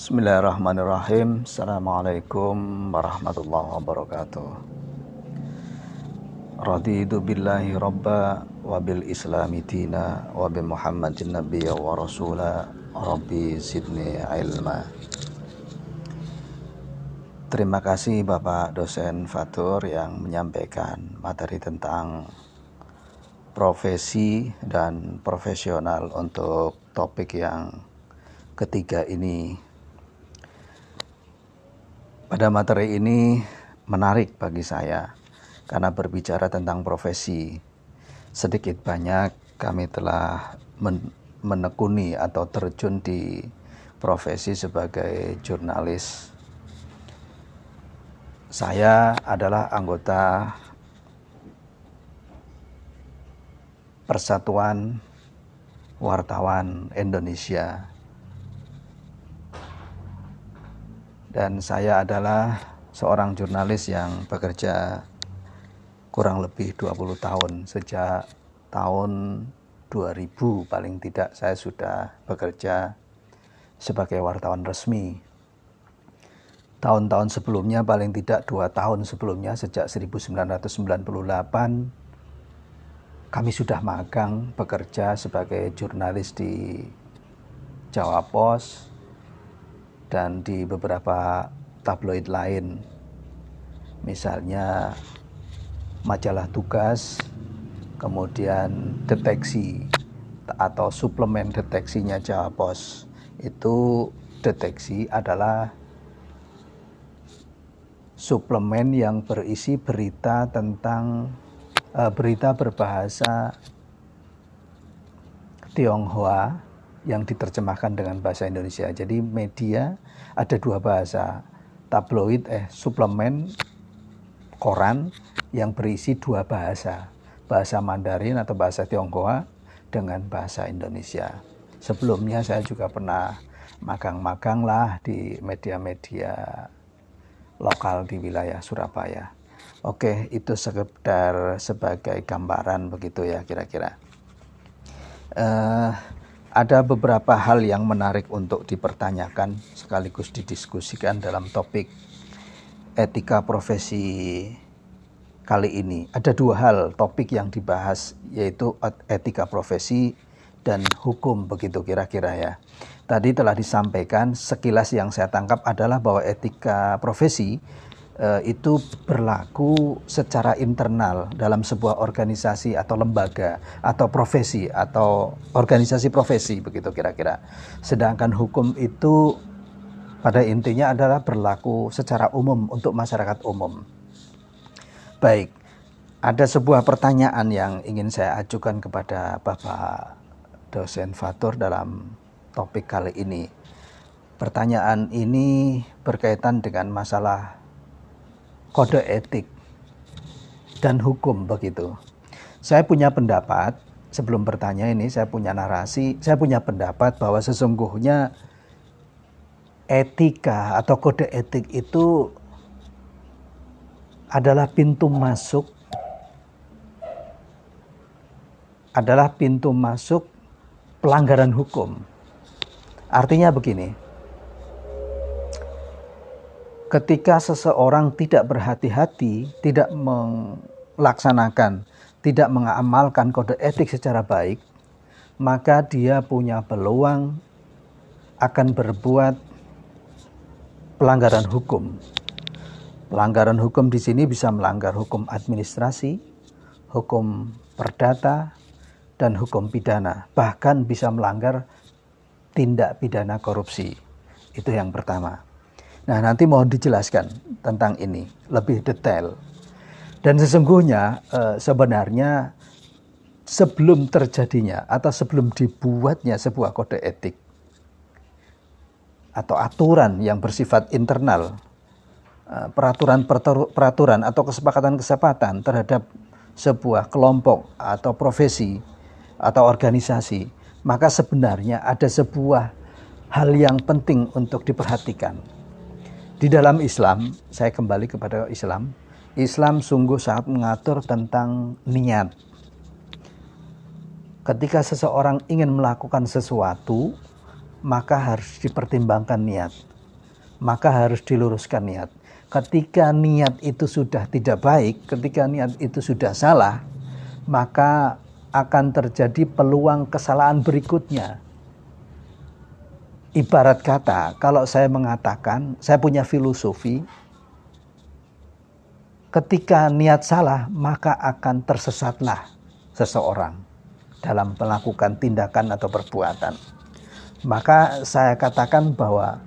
Bismillahirrahmanirrahim. Assalamualaikum warahmatullahi wabarakatuh. Raditu billahi rabba wa bil islami dina wa bi muhammadin nabiyya wa rasula rabbi sidni ilma. Terima kasih Bapak dosen Fatur yang menyampaikan materi tentang profesi dan profesional untuk topik yang ketiga ini pada materi ini menarik bagi saya karena berbicara tentang profesi. Sedikit banyak kami telah menekuni atau terjun di profesi sebagai jurnalis. Saya adalah anggota Persatuan Wartawan Indonesia dan saya adalah seorang jurnalis yang bekerja kurang lebih 20 tahun. Sejak tahun 2000 paling tidak saya sudah bekerja sebagai wartawan resmi. Tahun-tahun sebelumnya paling tidak dua tahun sebelumnya sejak 1998 kami sudah magang bekerja sebagai jurnalis di Jawa Pos dan di beberapa tabloid lain. Misalnya majalah tugas, kemudian deteksi atau suplemen deteksinya Jawa Pos. Itu deteksi adalah suplemen yang berisi berita tentang uh, berita berbahasa Tionghoa yang diterjemahkan dengan bahasa Indonesia. Jadi media ada dua bahasa, tabloid eh suplemen koran yang berisi dua bahasa, bahasa Mandarin atau bahasa Tionghoa dengan bahasa Indonesia. Sebelumnya saya juga pernah magang-magang lah di media-media lokal di wilayah Surabaya. Oke, itu sekedar sebagai gambaran begitu ya kira-kira. Uh, ada beberapa hal yang menarik untuk dipertanyakan sekaligus didiskusikan dalam topik etika profesi kali ini. Ada dua hal topik yang dibahas yaitu etika profesi dan hukum begitu kira-kira ya. Tadi telah disampaikan sekilas yang saya tangkap adalah bahwa etika profesi itu berlaku secara internal dalam sebuah organisasi atau lembaga atau profesi atau organisasi profesi begitu kira-kira. Sedangkan hukum itu pada intinya adalah berlaku secara umum untuk masyarakat umum. Baik, ada sebuah pertanyaan yang ingin saya ajukan kepada Bapak dosen Fatur dalam topik kali ini. Pertanyaan ini berkaitan dengan masalah kode etik dan hukum begitu. Saya punya pendapat sebelum bertanya ini saya punya narasi, saya punya pendapat bahwa sesungguhnya etika atau kode etik itu adalah pintu masuk adalah pintu masuk pelanggaran hukum. Artinya begini, ketika seseorang tidak berhati-hati, tidak melaksanakan, tidak mengamalkan kode etik secara baik, maka dia punya peluang akan berbuat pelanggaran hukum. Pelanggaran hukum di sini bisa melanggar hukum administrasi, hukum perdata, dan hukum pidana, bahkan bisa melanggar tindak pidana korupsi. Itu yang pertama. Nah, nanti mohon dijelaskan tentang ini lebih detail. Dan sesungguhnya eh, sebenarnya sebelum terjadinya atau sebelum dibuatnya sebuah kode etik atau aturan yang bersifat internal, eh, peraturan peraturan atau kesepakatan-kesepakatan terhadap sebuah kelompok atau profesi atau organisasi, maka sebenarnya ada sebuah hal yang penting untuk diperhatikan di dalam Islam, saya kembali kepada Islam. Islam sungguh sangat mengatur tentang niat. Ketika seseorang ingin melakukan sesuatu, maka harus dipertimbangkan niat. maka harus diluruskan niat. Ketika niat itu sudah tidak baik, ketika niat itu sudah salah, maka akan terjadi peluang kesalahan berikutnya. Ibarat kata, kalau saya mengatakan, saya punya filosofi, ketika niat salah, maka akan tersesatlah seseorang dalam melakukan tindakan atau perbuatan. Maka saya katakan bahwa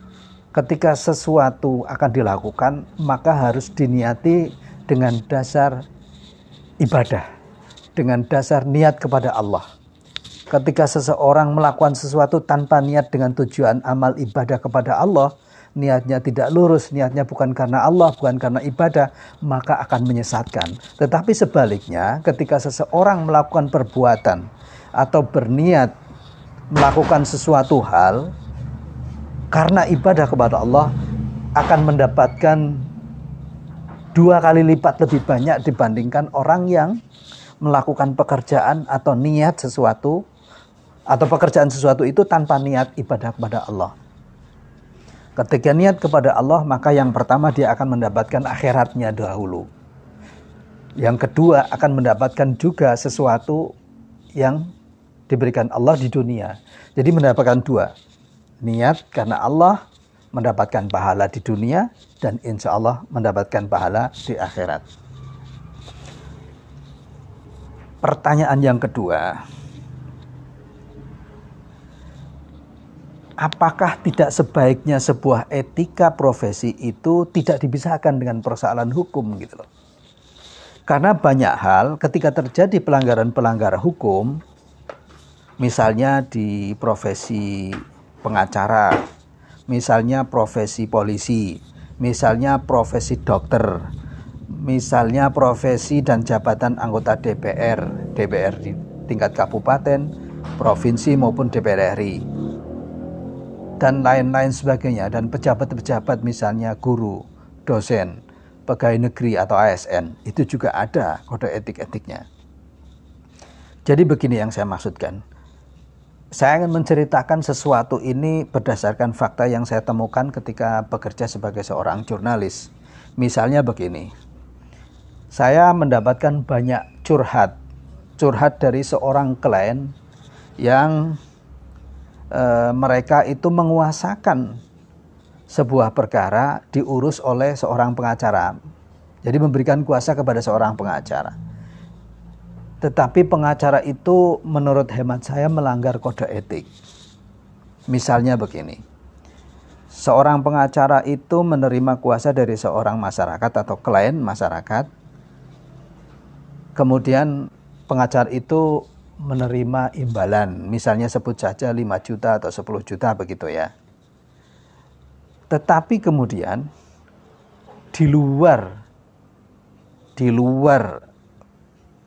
ketika sesuatu akan dilakukan, maka harus diniati dengan dasar ibadah, dengan dasar niat kepada Allah. Ketika seseorang melakukan sesuatu tanpa niat dengan tujuan amal ibadah kepada Allah, niatnya tidak lurus, niatnya bukan karena Allah, bukan karena ibadah, maka akan menyesatkan. Tetapi sebaliknya, ketika seseorang melakukan perbuatan atau berniat melakukan sesuatu hal karena ibadah kepada Allah akan mendapatkan dua kali lipat lebih banyak dibandingkan orang yang melakukan pekerjaan atau niat sesuatu atau pekerjaan sesuatu itu tanpa niat ibadah kepada Allah. Ketika niat kepada Allah, maka yang pertama dia akan mendapatkan akhiratnya dahulu. Yang kedua akan mendapatkan juga sesuatu yang diberikan Allah di dunia. Jadi mendapatkan dua. Niat karena Allah mendapatkan pahala di dunia dan insya Allah mendapatkan pahala di akhirat. Pertanyaan yang kedua, apakah tidak sebaiknya sebuah etika profesi itu tidak dipisahkan dengan persoalan hukum gitu loh. Karena banyak hal ketika terjadi pelanggaran-pelanggaran hukum, misalnya di profesi pengacara, misalnya profesi polisi, misalnya profesi dokter, misalnya profesi dan jabatan anggota DPR, DPR di tingkat kabupaten, provinsi maupun DPR RI dan lain-lain sebagainya dan pejabat-pejabat misalnya guru, dosen, pegawai negeri atau ASN itu juga ada kode etik-etiknya. Jadi begini yang saya maksudkan. Saya ingin menceritakan sesuatu ini berdasarkan fakta yang saya temukan ketika bekerja sebagai seorang jurnalis. Misalnya begini. Saya mendapatkan banyak curhat. Curhat dari seorang klien yang e, mereka itu menguasakan sebuah perkara diurus oleh seorang pengacara. Jadi memberikan kuasa kepada seorang pengacara. Tetapi pengacara itu menurut hemat saya melanggar kode etik. Misalnya begini. Seorang pengacara itu menerima kuasa dari seorang masyarakat atau klien masyarakat. Kemudian pengacara itu menerima imbalan, misalnya sebut saja 5 juta atau 10 juta begitu ya. Tetapi kemudian di luar di luar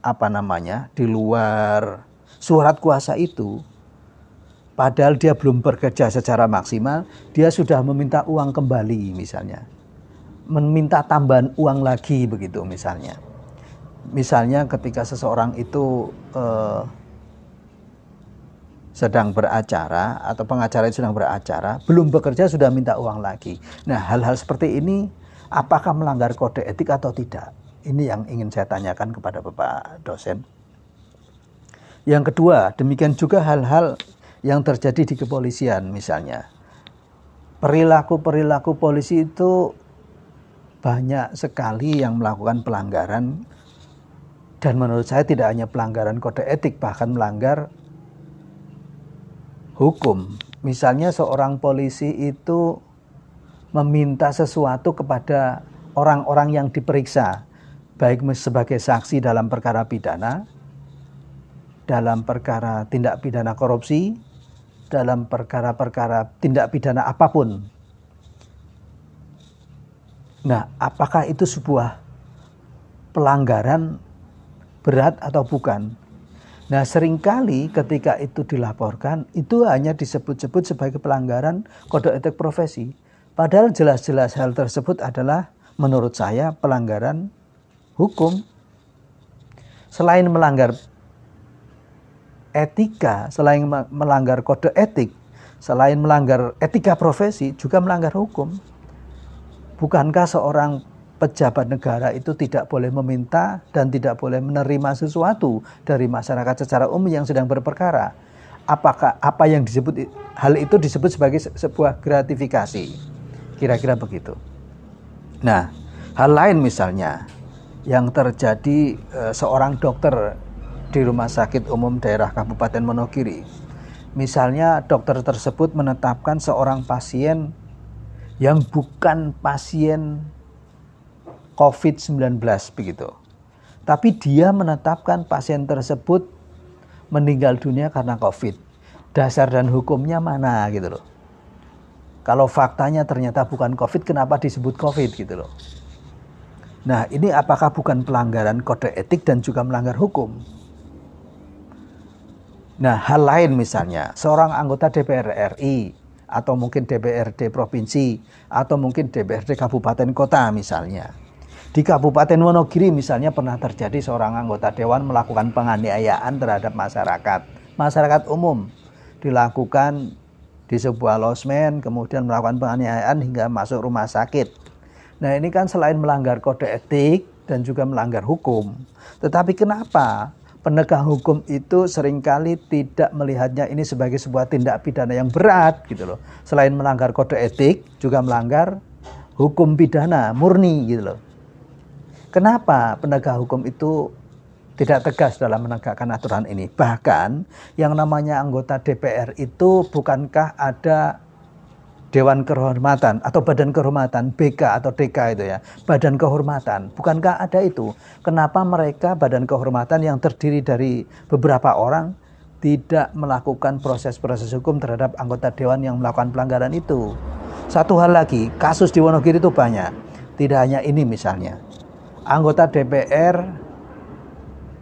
apa namanya? di luar surat kuasa itu padahal dia belum bekerja secara maksimal, dia sudah meminta uang kembali misalnya. Meminta tambahan uang lagi begitu misalnya misalnya ketika seseorang itu eh, sedang beracara atau pengacara itu sedang beracara, belum bekerja sudah minta uang lagi. Nah, hal-hal seperti ini apakah melanggar kode etik atau tidak? Ini yang ingin saya tanyakan kepada Bapak dosen. Yang kedua, demikian juga hal-hal yang terjadi di kepolisian misalnya. Perilaku-perilaku polisi itu banyak sekali yang melakukan pelanggaran dan menurut saya tidak hanya pelanggaran kode etik, bahkan melanggar hukum. Misalnya seorang polisi itu meminta sesuatu kepada orang-orang yang diperiksa, baik sebagai saksi dalam perkara pidana, dalam perkara tindak pidana korupsi, dalam perkara-perkara tindak pidana apa pun. Nah, apakah itu sebuah pelanggaran berat atau bukan. Nah sering kali ketika itu dilaporkan itu hanya disebut-sebut sebagai pelanggaran kode etik profesi. Padahal jelas-jelas hal tersebut adalah menurut saya pelanggaran hukum. Selain melanggar etika, selain melanggar kode etik, selain melanggar etika profesi juga melanggar hukum. Bukankah seorang pejabat negara itu tidak boleh meminta dan tidak boleh menerima sesuatu dari masyarakat secara umum yang sedang berperkara? Apakah apa yang disebut hal itu disebut sebagai sebuah gratifikasi? Kira-kira begitu. Nah, hal lain misalnya yang terjadi e, seorang dokter di Rumah Sakit Umum Daerah Kabupaten Monogiri. Misalnya dokter tersebut menetapkan seorang pasien yang bukan pasien COVID-19 begitu. Tapi dia menetapkan pasien tersebut meninggal dunia karena COVID. Dasar dan hukumnya mana gitu loh. Kalau faktanya ternyata bukan COVID, kenapa disebut COVID gitu loh. Nah, ini apakah bukan pelanggaran kode etik dan juga melanggar hukum? Nah, hal lain misalnya, seorang anggota DPR RI atau mungkin DPRD provinsi atau mungkin DPRD kabupaten kota misalnya. Di Kabupaten Wonogiri misalnya pernah terjadi seorang anggota dewan melakukan penganiayaan terhadap masyarakat, masyarakat umum dilakukan di sebuah losmen, kemudian melakukan penganiayaan hingga masuk rumah sakit. Nah ini kan selain melanggar kode etik dan juga melanggar hukum, tetapi kenapa penegak hukum itu sering kali tidak melihatnya ini sebagai sebuah tindak pidana yang berat gitu loh. Selain melanggar kode etik, juga melanggar hukum pidana murni gitu loh. Kenapa penegak hukum itu tidak tegas dalam menegakkan aturan ini? Bahkan yang namanya anggota DPR itu bukankah ada Dewan Kehormatan atau Badan Kehormatan BK atau DK itu ya Badan Kehormatan. Bukankah ada itu? Kenapa mereka Badan Kehormatan yang terdiri dari beberapa orang tidak melakukan proses-proses hukum terhadap anggota dewan yang melakukan pelanggaran itu? Satu hal lagi kasus di Wonogiri itu banyak. Tidak hanya ini misalnya anggota DPR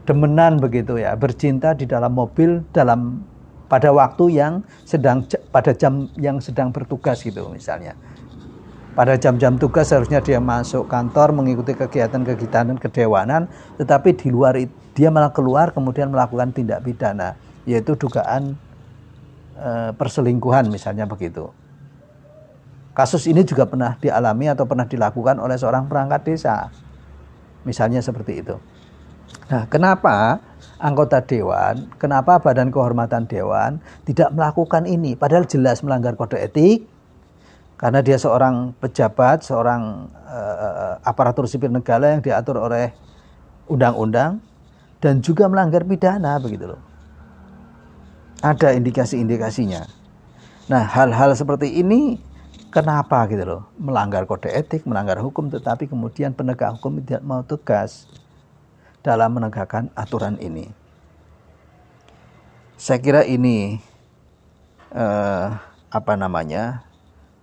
demenan begitu ya bercinta di dalam mobil dalam pada waktu yang sedang pada jam yang sedang bertugas gitu misalnya. Pada jam-jam tugas seharusnya dia masuk kantor mengikuti kegiatan-kegiatan kedewanan, tetapi di luar dia malah keluar kemudian melakukan tindak pidana, yaitu dugaan e, perselingkuhan misalnya begitu. Kasus ini juga pernah dialami atau pernah dilakukan oleh seorang perangkat desa. Misalnya seperti itu. Nah, kenapa anggota dewan, kenapa badan kehormatan dewan tidak melakukan ini? Padahal jelas melanggar kode etik, karena dia seorang pejabat, seorang uh, aparatur sipil negara yang diatur oleh undang-undang dan juga melanggar pidana begitu loh. Ada indikasi-indikasinya. Nah, hal-hal seperti ini kenapa gitu loh? Melanggar kode etik, melanggar hukum tetapi kemudian penegak hukum tidak mau tegas dalam menegakkan aturan ini. Saya kira ini eh, apa namanya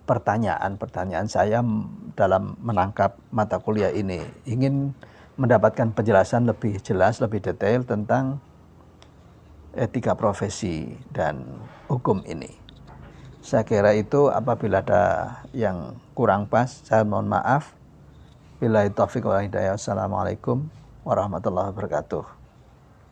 pertanyaan-pertanyaan saya dalam menangkap mata kuliah ini ingin mendapatkan penjelasan lebih jelas, lebih detail tentang etika profesi dan hukum ini. Saya kira itu apabila ada yang kurang pas, saya mohon maaf. Bila taufik wa hidayah. Assalamualaikum warahmatullahi wabarakatuh.